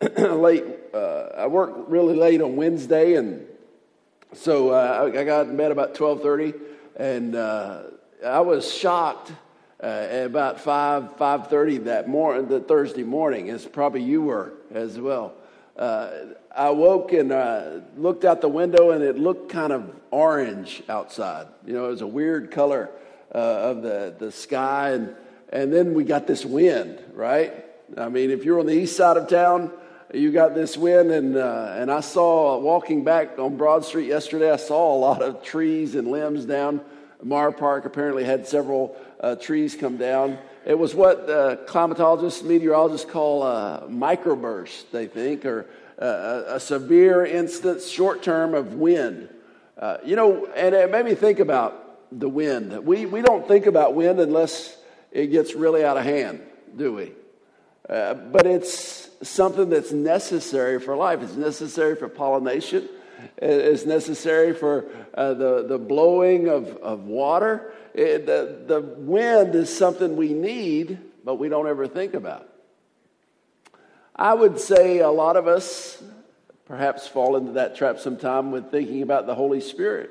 late. Uh, I worked really late on Wednesday, and so uh, I got in bed about twelve thirty, and uh, I was shocked uh, at about five five thirty that morning, the Thursday morning, as probably you were as well. Uh, I woke and uh, looked out the window, and it looked kind of orange outside. You know, it was a weird color of the the sky, and and then we got this wind, right? I mean, if you're on the east side of town, you got this wind, and uh, and I saw walking back on Broad Street yesterday. I saw a lot of trees and limbs down. Mar Park apparently had several uh, trees come down. It was what uh, climatologists, meteorologists call a microburst, they think, or uh, a severe instance, short term of wind. Uh, you know, and it made me think about the wind. We we don't think about wind unless it gets really out of hand, do we? Uh, but it's something that's necessary for life. It's necessary for pollination. It's necessary for uh, the, the blowing of, of water. It, the, the wind is something we need, but we don't ever think about. I would say a lot of us perhaps fall into that trap sometime with thinking about the Holy Spirit.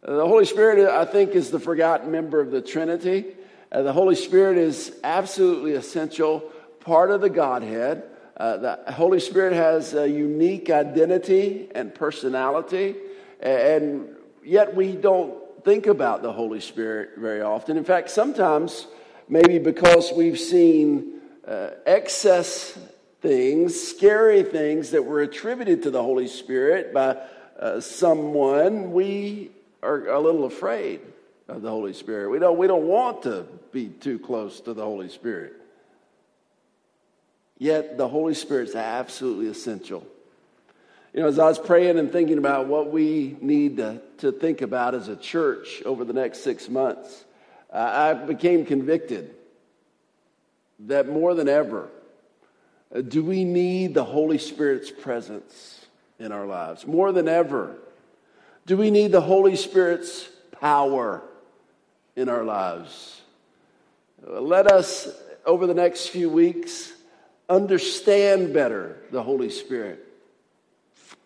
The Holy Spirit, I think, is the forgotten member of the Trinity. Uh, the Holy Spirit is absolutely essential part of the Godhead. Uh, the Holy Spirit has a unique identity and personality, and yet we don't think about the Holy Spirit very often. In fact, sometimes, maybe because we've seen uh, excess things, scary things that were attributed to the Holy Spirit by uh, someone, we are a little afraid of the Holy Spirit. We don't, we don't want to be too close to the Holy Spirit. Yet the Holy Spirit is absolutely essential. You know, as I was praying and thinking about what we need to, to think about as a church over the next six months, uh, I became convicted that more than ever, uh, do we need the Holy Spirit's presence in our lives? More than ever, do we need the Holy Spirit's power in our lives? Uh, let us, over the next few weeks, understand better the Holy Spirit.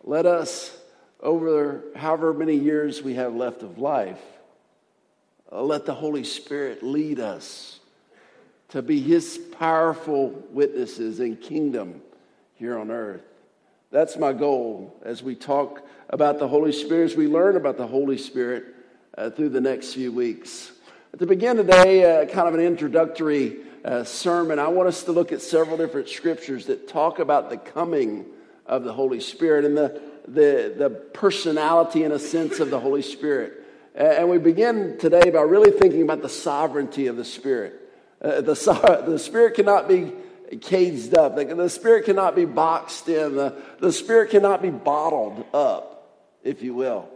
Let us, over however many years we have left of life, uh, let the Holy Spirit lead us to be His powerful witnesses in kingdom here on earth. That's my goal as we talk about the Holy Spirit, as we learn about the Holy Spirit uh, through the next few weeks. To begin today, uh, kind of an introductory uh, sermon, I want us to look at several different scriptures that talk about the coming of the Holy Spirit and the, the, the personality, in a sense, of the Holy Spirit. And we begin today by really thinking about the sovereignty of the Spirit. Uh, the, the Spirit cannot be caged up, the, the Spirit cannot be boxed in, the, the Spirit cannot be bottled up, if you will.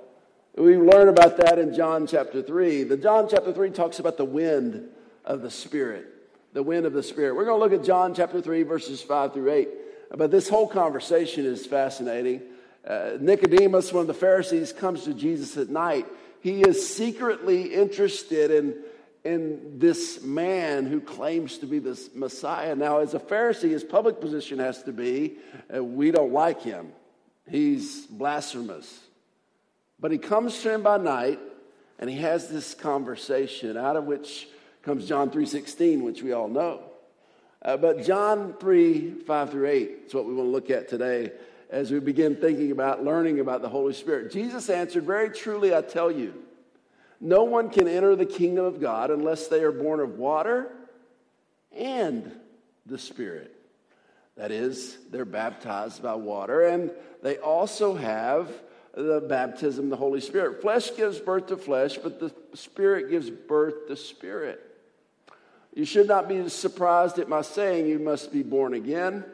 We learn about that in John chapter 3. The John chapter 3 talks about the wind of the Spirit the wind of the Spirit. We're going to look at John chapter 3, verses 5 through 8. But this whole conversation is fascinating. Uh, Nicodemus, one of the Pharisees, comes to Jesus at night. He is secretly interested in, in this man who claims to be the Messiah. Now, as a Pharisee, his public position has to be uh, we don't like him, he's blasphemous. But he comes to him by night and he has this conversation out of which comes John 3.16, which we all know. Uh, but John 3, 5 through 8 is what we want to look at today as we begin thinking about learning about the Holy Spirit. Jesus answered, Very truly, I tell you, no one can enter the kingdom of God unless they are born of water and the Spirit. That is, they're baptized by water, and they also have the baptism of the Holy Spirit. Flesh gives birth to flesh, but the Spirit gives birth to spirit. You should not be surprised at my saying you must be born again.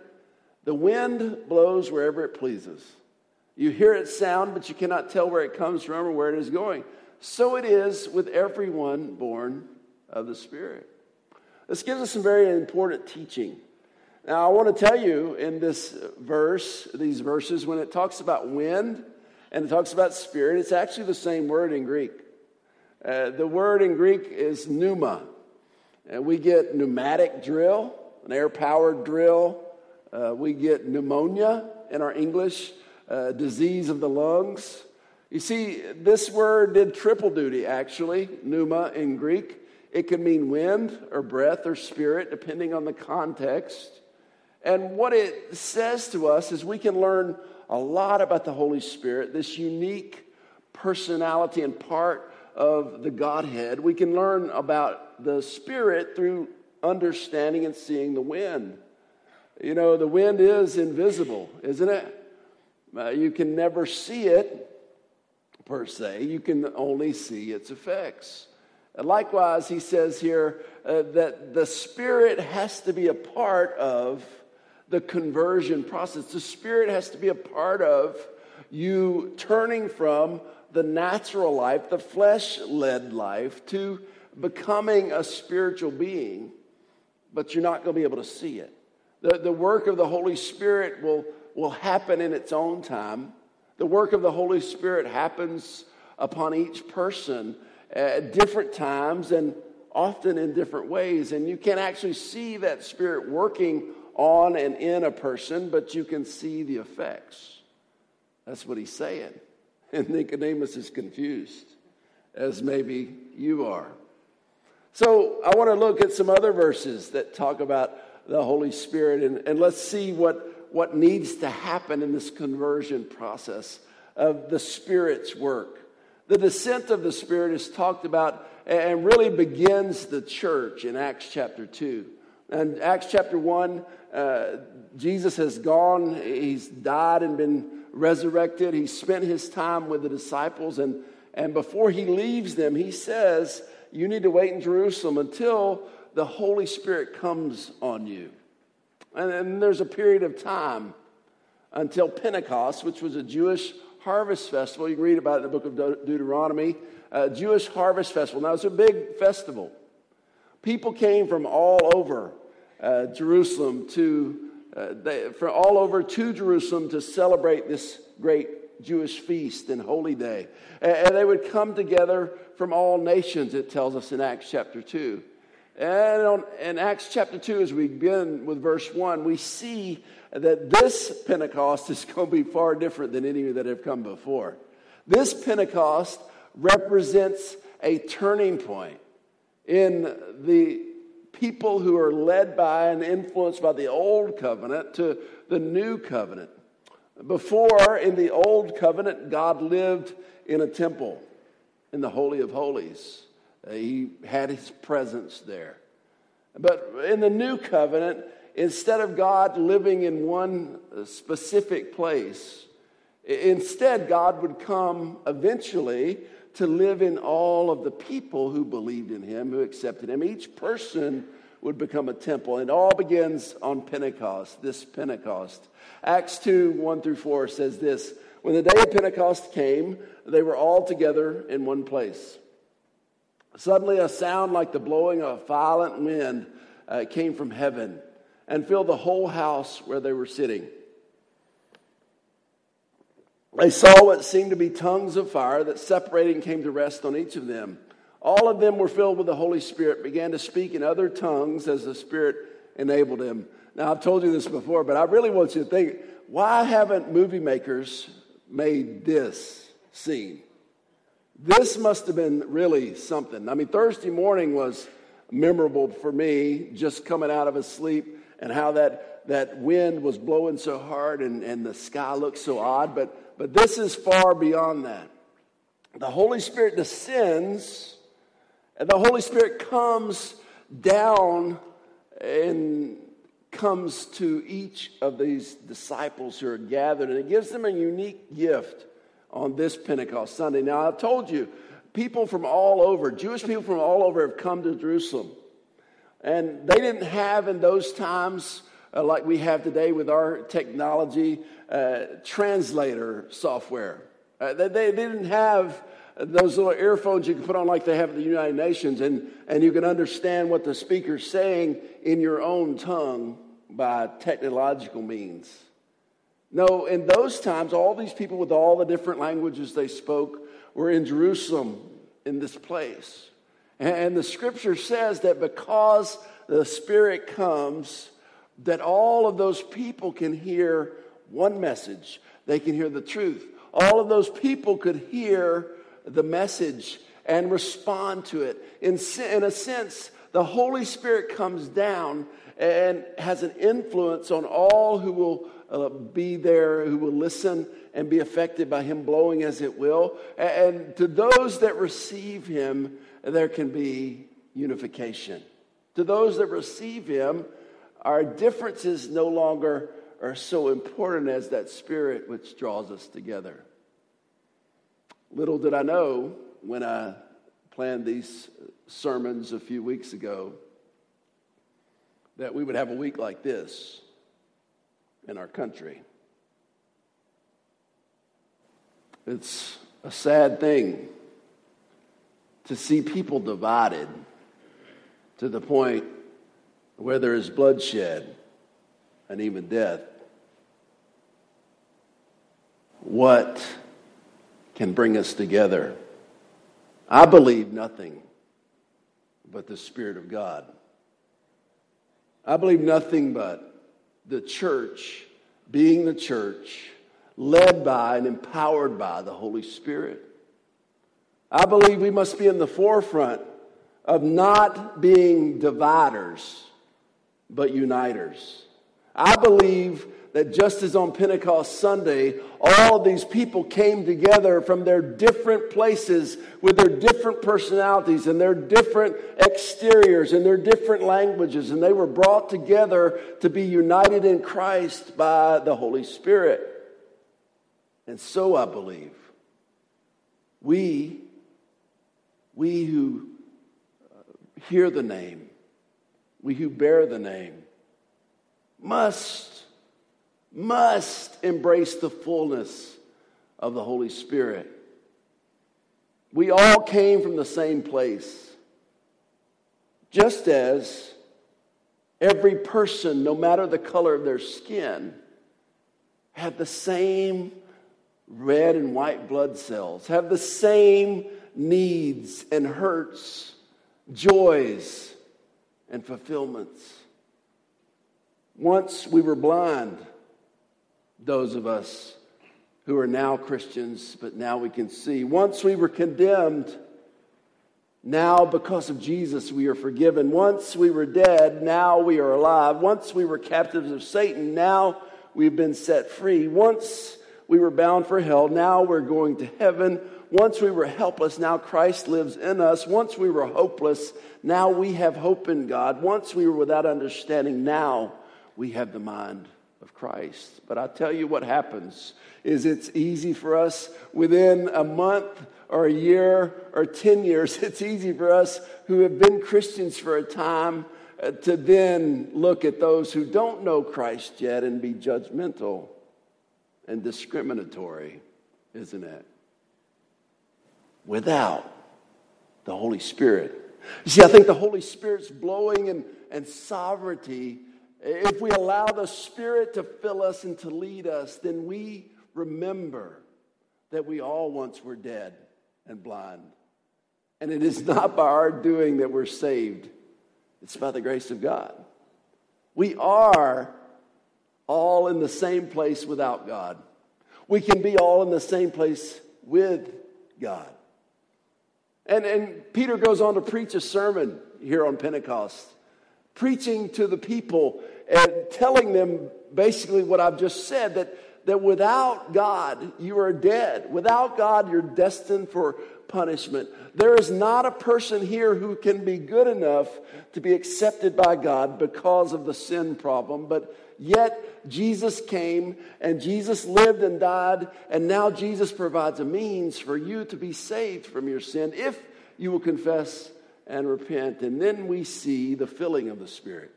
The wind blows wherever it pleases. You hear its sound, but you cannot tell where it comes from or where it is going. So it is with everyone born of the Spirit. This gives us some very important teaching. Now, I want to tell you in this verse, these verses, when it talks about wind and it talks about spirit, it's actually the same word in Greek. Uh, the word in Greek is pneuma. And we get pneumatic drill, an air powered drill, Uh, we get pneumonia in our English, uh, disease of the lungs. You see, this word did triple duty, actually, pneuma in Greek. It could mean wind or breath or spirit, depending on the context. And what it says to us is we can learn a lot about the Holy Spirit, this unique personality and part of the Godhead. We can learn about the Spirit through understanding and seeing the wind. You know, the wind is invisible, isn't it? Uh, you can never see it per se, you can only see its effects. Likewise, he says here uh, that the Spirit has to be a part of the conversion process. The Spirit has to be a part of you turning from the natural life, the flesh led life, to becoming a spiritual being, but you're not going to be able to see it. The, the work of the Holy Spirit will, will happen in its own time. The work of the Holy Spirit happens upon each person at different times and often in different ways. And you can't actually see that Spirit working on and in a person, but you can see the effects. That's what he's saying. And Nicodemus is confused, as maybe you are. So I want to look at some other verses that talk about the Holy Spirit, and, and let's see what, what needs to happen in this conversion process of the Spirit's work. The descent of the Spirit is talked about and really begins the church in Acts chapter 2. And Acts chapter 1, uh, Jesus has gone, he's died and been resurrected. He spent his time with the disciples, and, and before he leaves them, he says, You need to wait in Jerusalem until the Holy Spirit comes on you. And then there's a period of time until Pentecost, which was a Jewish harvest festival. You can read about it in the book of Deuteronomy. A Jewish harvest festival. Now, it's a big festival. People came from all over uh, Jerusalem to uh, they, for all over to Jerusalem to celebrate this great Jewish feast and holy day. And, and they would come together from all nations, it tells us in Acts chapter 2. And on, in Acts chapter 2, as we begin with verse 1, we see that this Pentecost is going to be far different than any that have come before. This Pentecost represents a turning point in the people who are led by and influenced by the old covenant to the new covenant. Before, in the old covenant, God lived in a temple in the Holy of Holies. Uh, he had his presence there. But in the new covenant, instead of God living in one specific place, instead, God would come eventually to live in all of the people who believed in him, who accepted him. Each person would become a temple. And it all begins on Pentecost, this Pentecost. Acts 2 1 through 4 says this When the day of Pentecost came, they were all together in one place. Suddenly, a sound like the blowing of a violent wind uh, came from heaven and filled the whole house where they were sitting. They saw what seemed to be tongues of fire that separated and came to rest on each of them. All of them were filled with the Holy Spirit, began to speak in other tongues as the Spirit enabled them. Now, I've told you this before, but I really want you to think why haven't movie makers made this scene? This must have been really something. I mean, Thursday morning was memorable for me, just coming out of a sleep and how that, that wind was blowing so hard and, and the sky looked so odd. But but this is far beyond that. The Holy Spirit descends, and the Holy Spirit comes down and comes to each of these disciples who are gathered, and it gives them a unique gift on this Pentecost Sunday. Now, I've told you, people from all over, Jewish people from all over, have come to Jerusalem. And they didn't have in those times uh, like we have today with our technology, uh, translator software. Uh, they, they didn't have those little earphones you can put on like they have at the United Nations, and, and you can understand what the speaker's saying in your own tongue by technological means. No, in those times, all these people with all the different languages they spoke were in Jerusalem in this place. And the scripture says that because the Spirit comes, that all of those people can hear one message. They can hear the truth. All of those people could hear the message and respond to it. In, in a sense, the Holy Spirit comes down and has an influence on all who will uh, be there, who will listen and be affected by Him blowing as it will. And to those that receive Him, there can be unification. To those that receive Him, our differences no longer are so important as that Spirit which draws us together. Little did I know when I planned these sermons a few weeks ago that we would have a week like this in our country. It's a sad thing to see people divided to the point where there is bloodshed and even death. What can bring us together? I believe nothing but the Spirit of God. I believe nothing but the church being the church, led by and empowered by the Holy Spirit. I believe we must be in the forefront of not being dividers, but uniters. I believe that just as on Pentecost Sunday, all these people came together from their different places with their different personalities and their different exteriors and their different languages, and they were brought together to be united in Christ by the Holy Spirit. And so I believe we, we who uh, hear the name, we who bear the name, must must embrace the fullness of the Holy Spirit. We all came from the same place. Just as every person, no matter the color of their skin, had the same red and white blood cells, have the same needs and hurts, joys and fulfillments. Once we were blind, those of us who are now Christians, but now we can see. Once we were condemned, now because of Jesus we are forgiven. Once we were dead, now we are alive. Once we were captives of Satan, now we've been set free. Once we were bound for hell, now we're going to heaven. Once we were helpless, now Christ lives in us. Once we were hopeless, now we have hope in God. Once we were without understanding, now we have the mind of Christ. But I tell you what happens is it's easy for us within a month or a year or 10 years, it's easy for us who have been Christians for a time uh, to then look at those who don't know Christ yet and be judgmental and discriminatory, isn't it? Without the Holy Spirit. You see, I think the Holy Spirit's blowing and, and sovereignty if we allow the Spirit to fill us and to lead us, then we remember that we all once were dead and blind. And it is not by our doing that we're saved, it's by the grace of God. We are all in the same place without God. We can be all in the same place with God. And, and Peter goes on to preach a sermon here on Pentecost preaching to the people and telling them basically what I've just said that, that without God, you are dead. Without God, you're destined for punishment. There is not a person here who can be good enough to be accepted by God because of the sin problem, but yet Jesus came and Jesus lived and died, and now Jesus provides a means for you to be saved from your sin if you will confess and repent. And then we see the filling of the Spirit.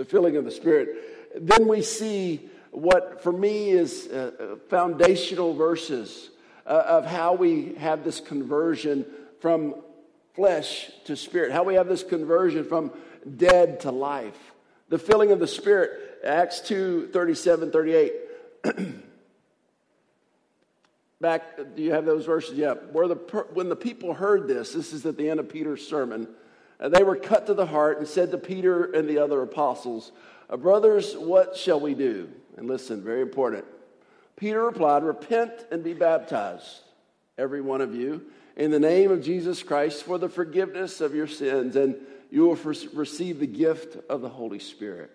The filling of the Spirit. Then we see what for me is uh, uh, foundational verses uh, of how we have this conversion from flesh to spirit, how we have this conversion from dead to life. The filling of the Spirit, Acts 2 37, 38. back, do you have those verses? Yeah. Where the, when the people heard this, this is at the end of Peter's sermon, and they were cut to the heart and said to Peter and the other apostles, Uh, Brothers, what shall we do? And listen, very important. Peter replied, Repent and be baptized, every one of you, in the name of Jesus Christ for the forgiveness of your sins, and you will receive the gift of the Holy Spirit.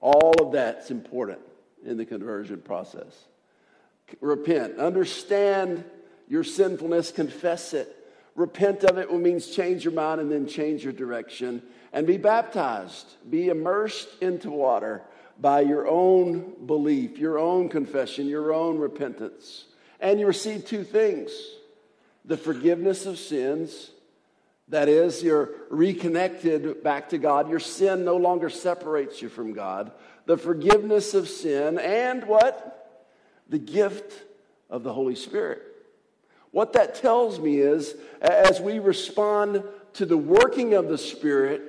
All of that's important in the conversion process. Repent, understand your sinfulness, confess it. Repent of it means change your mind and then change your direction. And be baptized, be immersed into water by your own belief, your own confession, your own repentance. And you receive two things the forgiveness of sins. That is, you're reconnected back to God. Your sin no longer separates you from God. The forgiveness of sin and what? The gift of the Holy Spirit. What that tells me is as we respond to the working of the Spirit,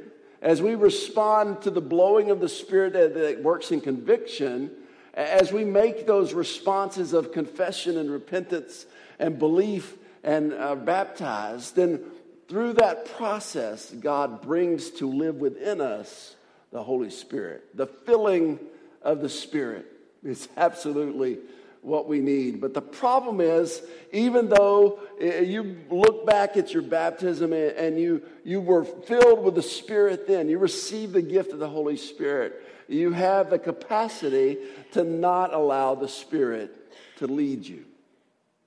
as we respond to the blowing of the Spirit that, works in conviction, as we make those responses of confession and repentance and belief and are baptized, then through that process, God brings to live within us the Holy Spirit. The filling of the Spirit is absolutely what we need. But the problem is, even though eh, you look back at your baptism and you, you were filled with the Spirit then, you received the gift of the Holy Spirit, you have the capacity to not allow the Spirit to lead you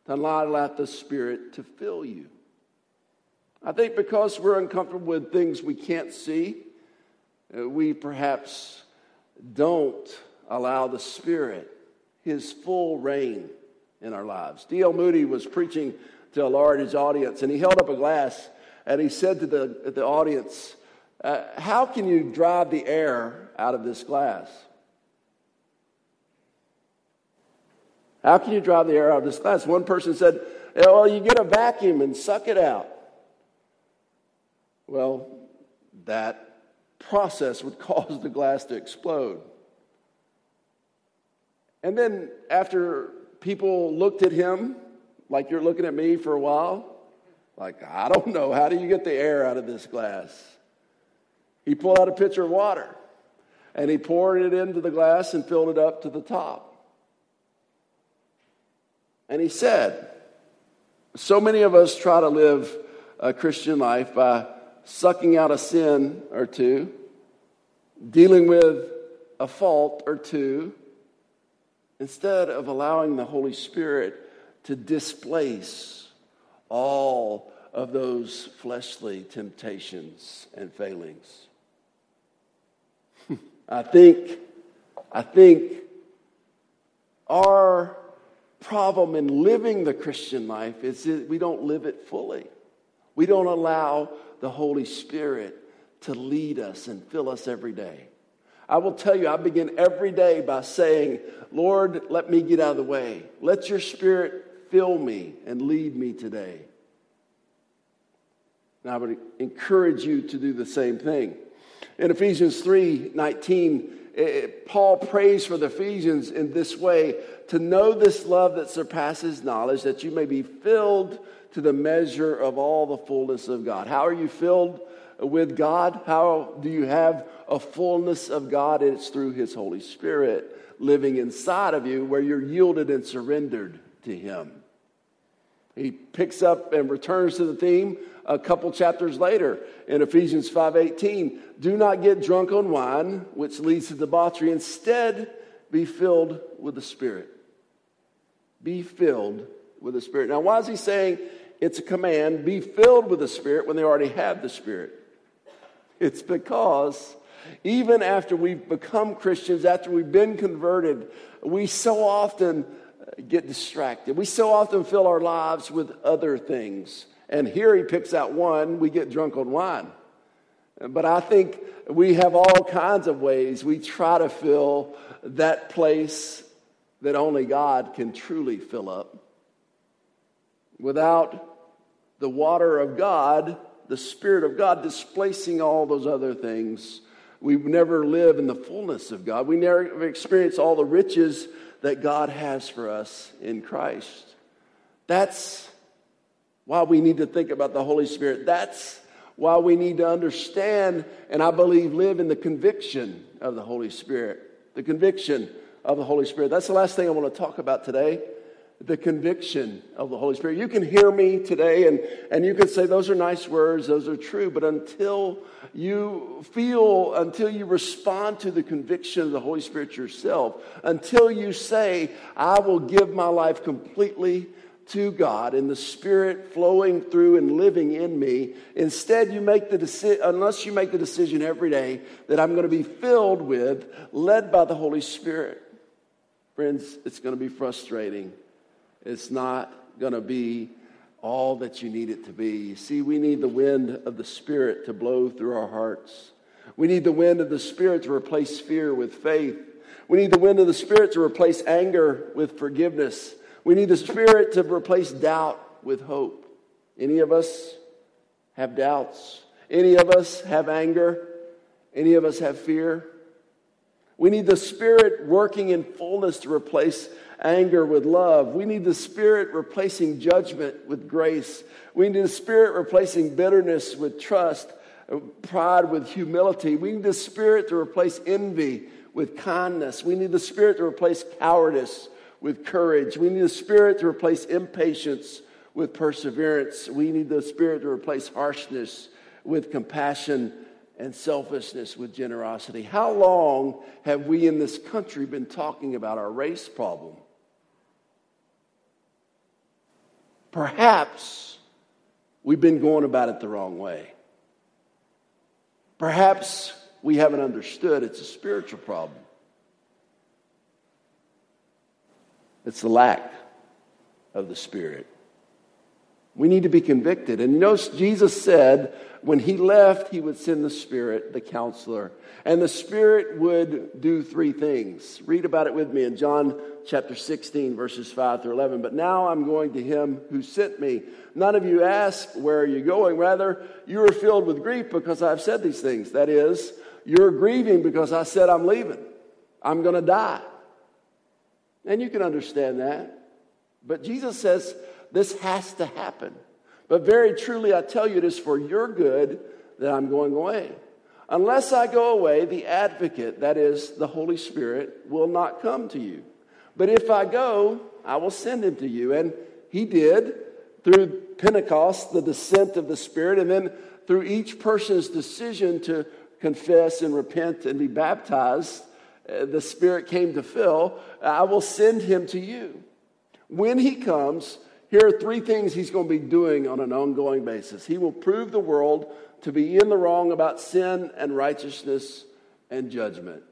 to not allow the Spirit to fill you. I think because we're uncomfortable with things we can't see, uh, we perhaps don't allow the Spirit his full reign in our lives. D.L. Moody was preaching to a large audience, and he held up a glass and he said to the, the audience, uh, How can you drive the air out of this glass? How can you drive the air out of this glass? One person said, Well, you get a vacuum and suck it out. Well, that process would cause the glass to explode. And then, after people looked at him, like you're looking at me for a while, like, I don't know, how do you get the air out of this glass? He pulled out a pitcher of water and he poured it into the glass and filled it up to the top. And he said, So many of us try to live a Christian life by sucking out a sin or two, dealing with a fault or two, instead of allowing the Holy Spirit to displace all of those fleshly temptations and failings. I think, I think our problem in living the Christian life is that we don't live it fully. We don't allow the Holy Spirit to lead us and fill us every day. I will tell you, I begin every day by saying, Lord, let me get out of the way. Let your Spirit fill me and lead me today. And I would encourage you to do the same thing. In Ephesians 3 19, eh, eh, Paul prays for the Ephesians in this way to know this love that surpasses knowledge, that you may be filled to the measure of all the fullness of God. How are you filled with God? How do you have a fullness of God? It's through His Holy Spirit living inside of you where you're yielded and surrendered to Him. He picks up and returns to the theme a couple chapters later in Ephesians 5:18. Do not get drunk on wine, which leads to debauchery. Instead, be filled with the Spirit. Be filled with the Spirit. Now, why is he saying it's a command, be filled with the Spirit, when they already have the Spirit? It's because even after we've become Christians, after we've been converted, we so often get distracted. We so often fill our lives with other things. And here he picks out one we get drunk on wine. But I think we have all kinds of ways we try to fill that place that only God can truly fill up. Without the water of God, the Spirit of God displacing all those other things, we never live in the fullness of God. We never experience all the riches that God has for us in Christ. That's why we need to think about the Holy Spirit. That's why we need to understand and I believe live in the conviction of the Holy Spirit. The conviction of the Holy Spirit. That's the last thing I want to talk about today the conviction of the Holy Spirit. You can hear me today and, and you can say, those are nice words, those are true, but until you feel, until you respond to the conviction of the Holy Spirit yourself, until you say, I will give my life completely to God and the Spirit flowing through and living in me. Instead, you make the decision, unless you make the decision every day that I'm going to be filled with, led by the Holy Spirit. Friends, it's going to be frustrating it's not going to be all that you need it to be. See, we need the wind of the Spirit to blow through our hearts. We need the wind of the Spirit to replace fear with faith. We need the wind of the Spirit to replace anger with forgiveness. We need the Spirit to replace doubt with hope. Any of us have doubts? Any of us have anger? Any of us have fear? We need the Spirit working in fullness to replace anger with love. We need the Spirit replacing judgment with grace. We need the Spirit replacing bitterness with trust, pride with humility. We need the Spirit to replace envy with kindness. We need the Spirit to replace cowardice with courage. We need the Spirit to replace impatience with perseverance. We need the Spirit to replace harshness with compassion and selfishness with generosity. How long have we in this country been talking about our race problem? Perhaps we've been going about it the wrong way. Perhaps we haven't understood it's a spiritual problem. It's the lack of the Spirit. We need to be convicted. And you know, Jesus said when he left, he would send the Spirit, the counselor. And the Spirit would do three things. Read about it with me in John chapter 16, verses 5 through 11. But now I'm going to him who sent me. None of you ask, Where are you going? Rather, you are filled with grief because I've said these things. That is, you're grieving because I said I'm leaving. I'm going to die. And you can understand that. But Jesus says this has to happen. But very truly, I tell you, it is for your good that I'm going away. Unless I go away, the advocate, that is the Holy Spirit, will not come to you. But if I go, I will send him to you. And he did through Pentecost, the descent of the Spirit, and then through each person's decision to confess and repent and be baptized, uh, the Spirit came to fill. I will send him to you. When he comes, here are three things he's going to be doing on an ongoing basis. He will prove the world to be in the wrong about sin and righteousness and judgment.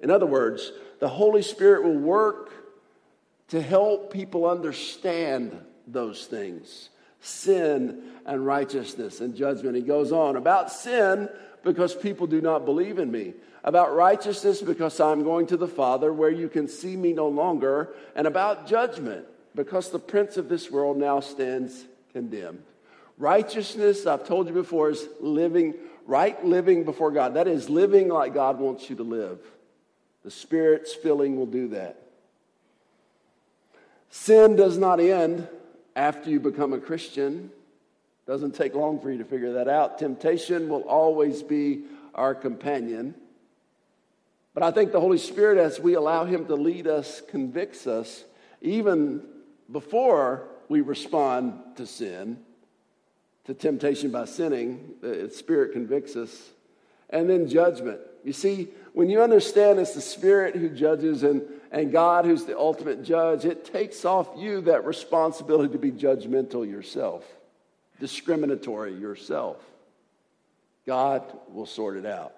In other words, the Holy Spirit will work to help people understand those things sin and righteousness and judgment. He goes on about sin because people do not believe in me, about righteousness because I'm going to the Father where you can see me no longer, and about judgment because the prince of this world now stands condemned. Righteousness, I've told you before, is living, right living before God. That is living like God wants you to live. The Spirit's filling will do that. Sin does not end after you become a Christian. Doesn't take long for you to figure that out. Temptation will always be our companion. But I think the Holy Spirit, as we allow Him to lead us, convicts us even before we respond to sin, to temptation by sinning. The Spirit convicts us. And then judgment. You see, when you understand it's the Spirit who judges and, and God who's the ultimate judge, it takes off you that responsibility to be judgmental yourself, discriminatory yourself. God will sort it out.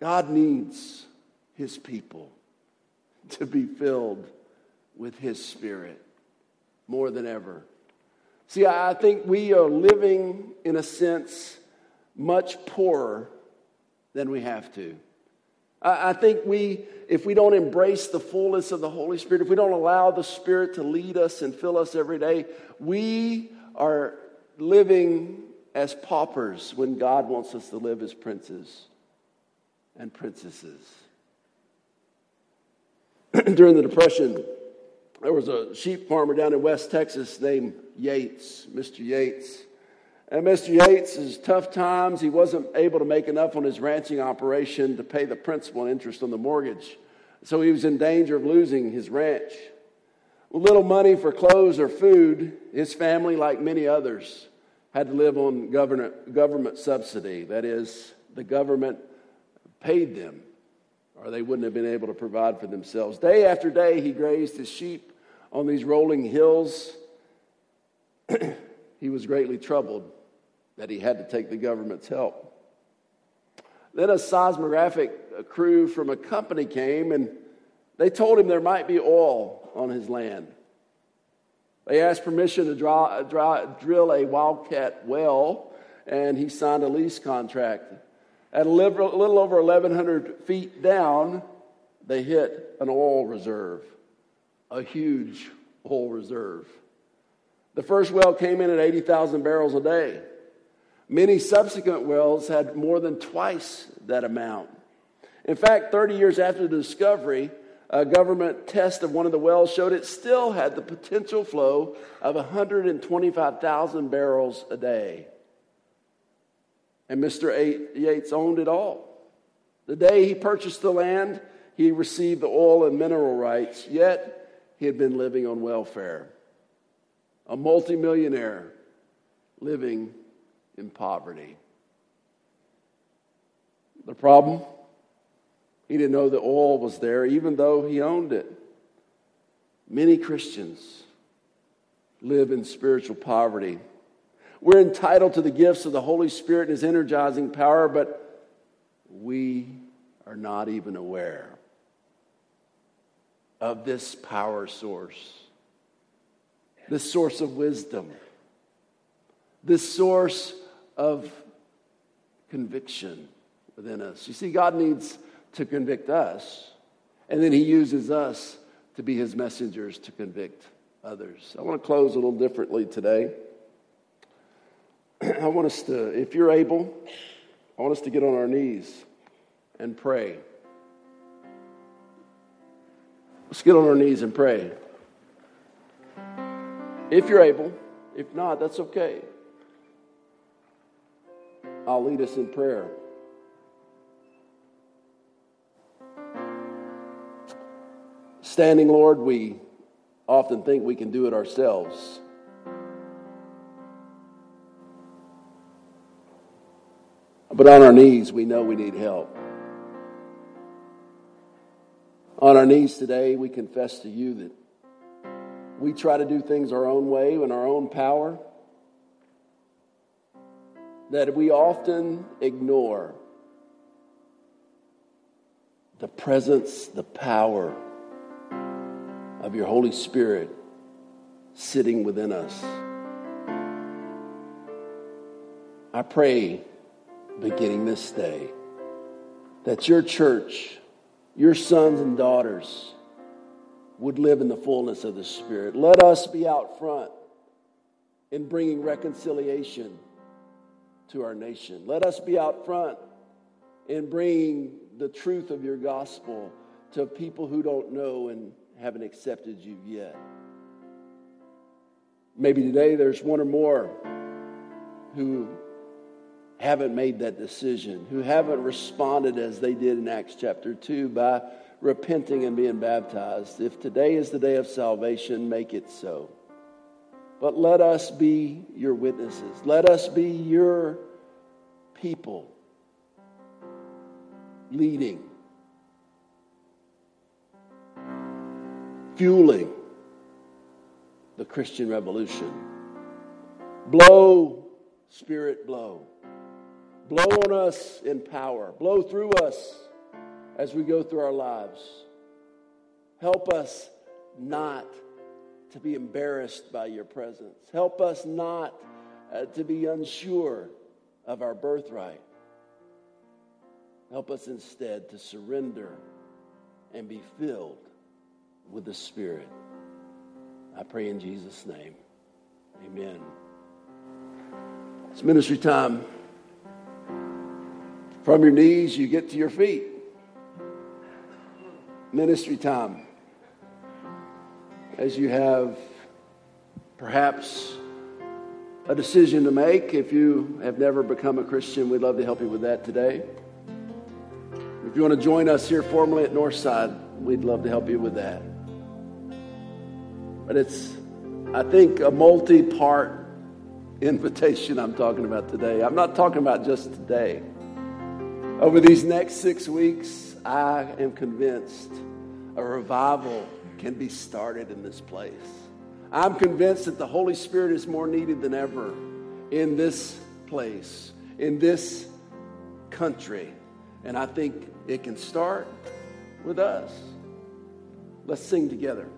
God needs his people to be filled with his spirit more than ever. See, I think we are living, in a sense, much poorer than we have to. I think we, if we don't embrace the fullness of the Holy Spirit, if we don't allow the Spirit to lead us and fill us every day, we are living as paupers when God wants us to live as princes and princesses. During the Depression, there was a sheep farmer down in West Texas named Yates, Mr. Yates. And Mr. Yates, his tough times, he wasn't able to make enough on his ranching operation to pay the principal and interest on the mortgage. So he was in danger of losing his ranch. With little money for clothes or food, his family, like many others, had to live on government, government subsidy. That is, the government paid them, or they wouldn't have been able to provide for themselves. Day after day, he grazed his sheep on these rolling hills. he was greatly troubled that he had to take the government's help. Then a seismographic crew from a company came and they told him there might be oil on his land. They asked permission to draw, draw, drill a wildcat well, and he signed a lease contract. At a little, over 1,100 feet down, they hit an oil reserve, a huge oil reserve. The first well came in at 80,000 barrels a day. Many subsequent wells had more than twice that amount. In fact, 30 years after the discovery, a government test of one of the wells showed it still had the potential flow of 125,000 barrels a day. And Mr. Yates owned it all. The day he purchased the land, he received the oil and mineral rights, yet he had been living on welfare. A multimillionaire living in poverty. The problem? He didn't know the oil was there, even though he owned it. Many Christians live in spiritual poverty. We're entitled to the gifts of the Holy Spirit and His energizing power, but we are not even aware of this power source, this source of wisdom, this source of conviction within us. You see, God needs to convict us, and then He uses us to be His messengers to convict others. I want to close a little differently today. I want us to, if you're able, I want us to get on our knees and pray. Let's get on our knees and pray. If you're able, if not, that's okay. I'll lead us in prayer. Standing, Lord, we often think we can do it ourselves. But on our knees, we know we need help. On our knees today, we confess to you that we try to do things our own way in our own power that we often ignore the presence, the power of your Holy Spirit sitting within us. I pray, beginning this day, that your church, your sons and daughters, would live in the fullness of the Spirit. Let us be out front in bringing reconciliation to our nation. Let us be out front in bringing the truth of your gospel to people who don't know and haven't accepted you yet. Maybe today there's one or more who haven't made that decision, who haven't responded as they did in Acts chapter 2 by repenting and being baptized. If today is the day of salvation, make it so. But let us be your witnesses. Let us be your people leading, fueling the Christian revolution. Blow, Spirit, blow. Blow on us in power. Blow through us as we go through our lives. Help us not to be embarrassed by your presence. Help us not uh, to be unsure of our birthright. Help us instead to surrender and be filled with the Spirit. I pray in Jesus' name. Amen. It's ministry time. From your knees, you get to your feet. Ministry time as you have perhaps a decision to make. If you have never become a Christian, we'd love to help you with that today. If you want to join us here formally at Northside, we'd love to help you with that. But it's, I think, a multi part invitation I'm talking about today. I'm not talking about just today. Over these next six weeks, I am convinced a revival can be started in this place. I'm convinced that the Holy Spirit is more needed than ever in this place, in this country. And I think it can start with us. Let's sing together.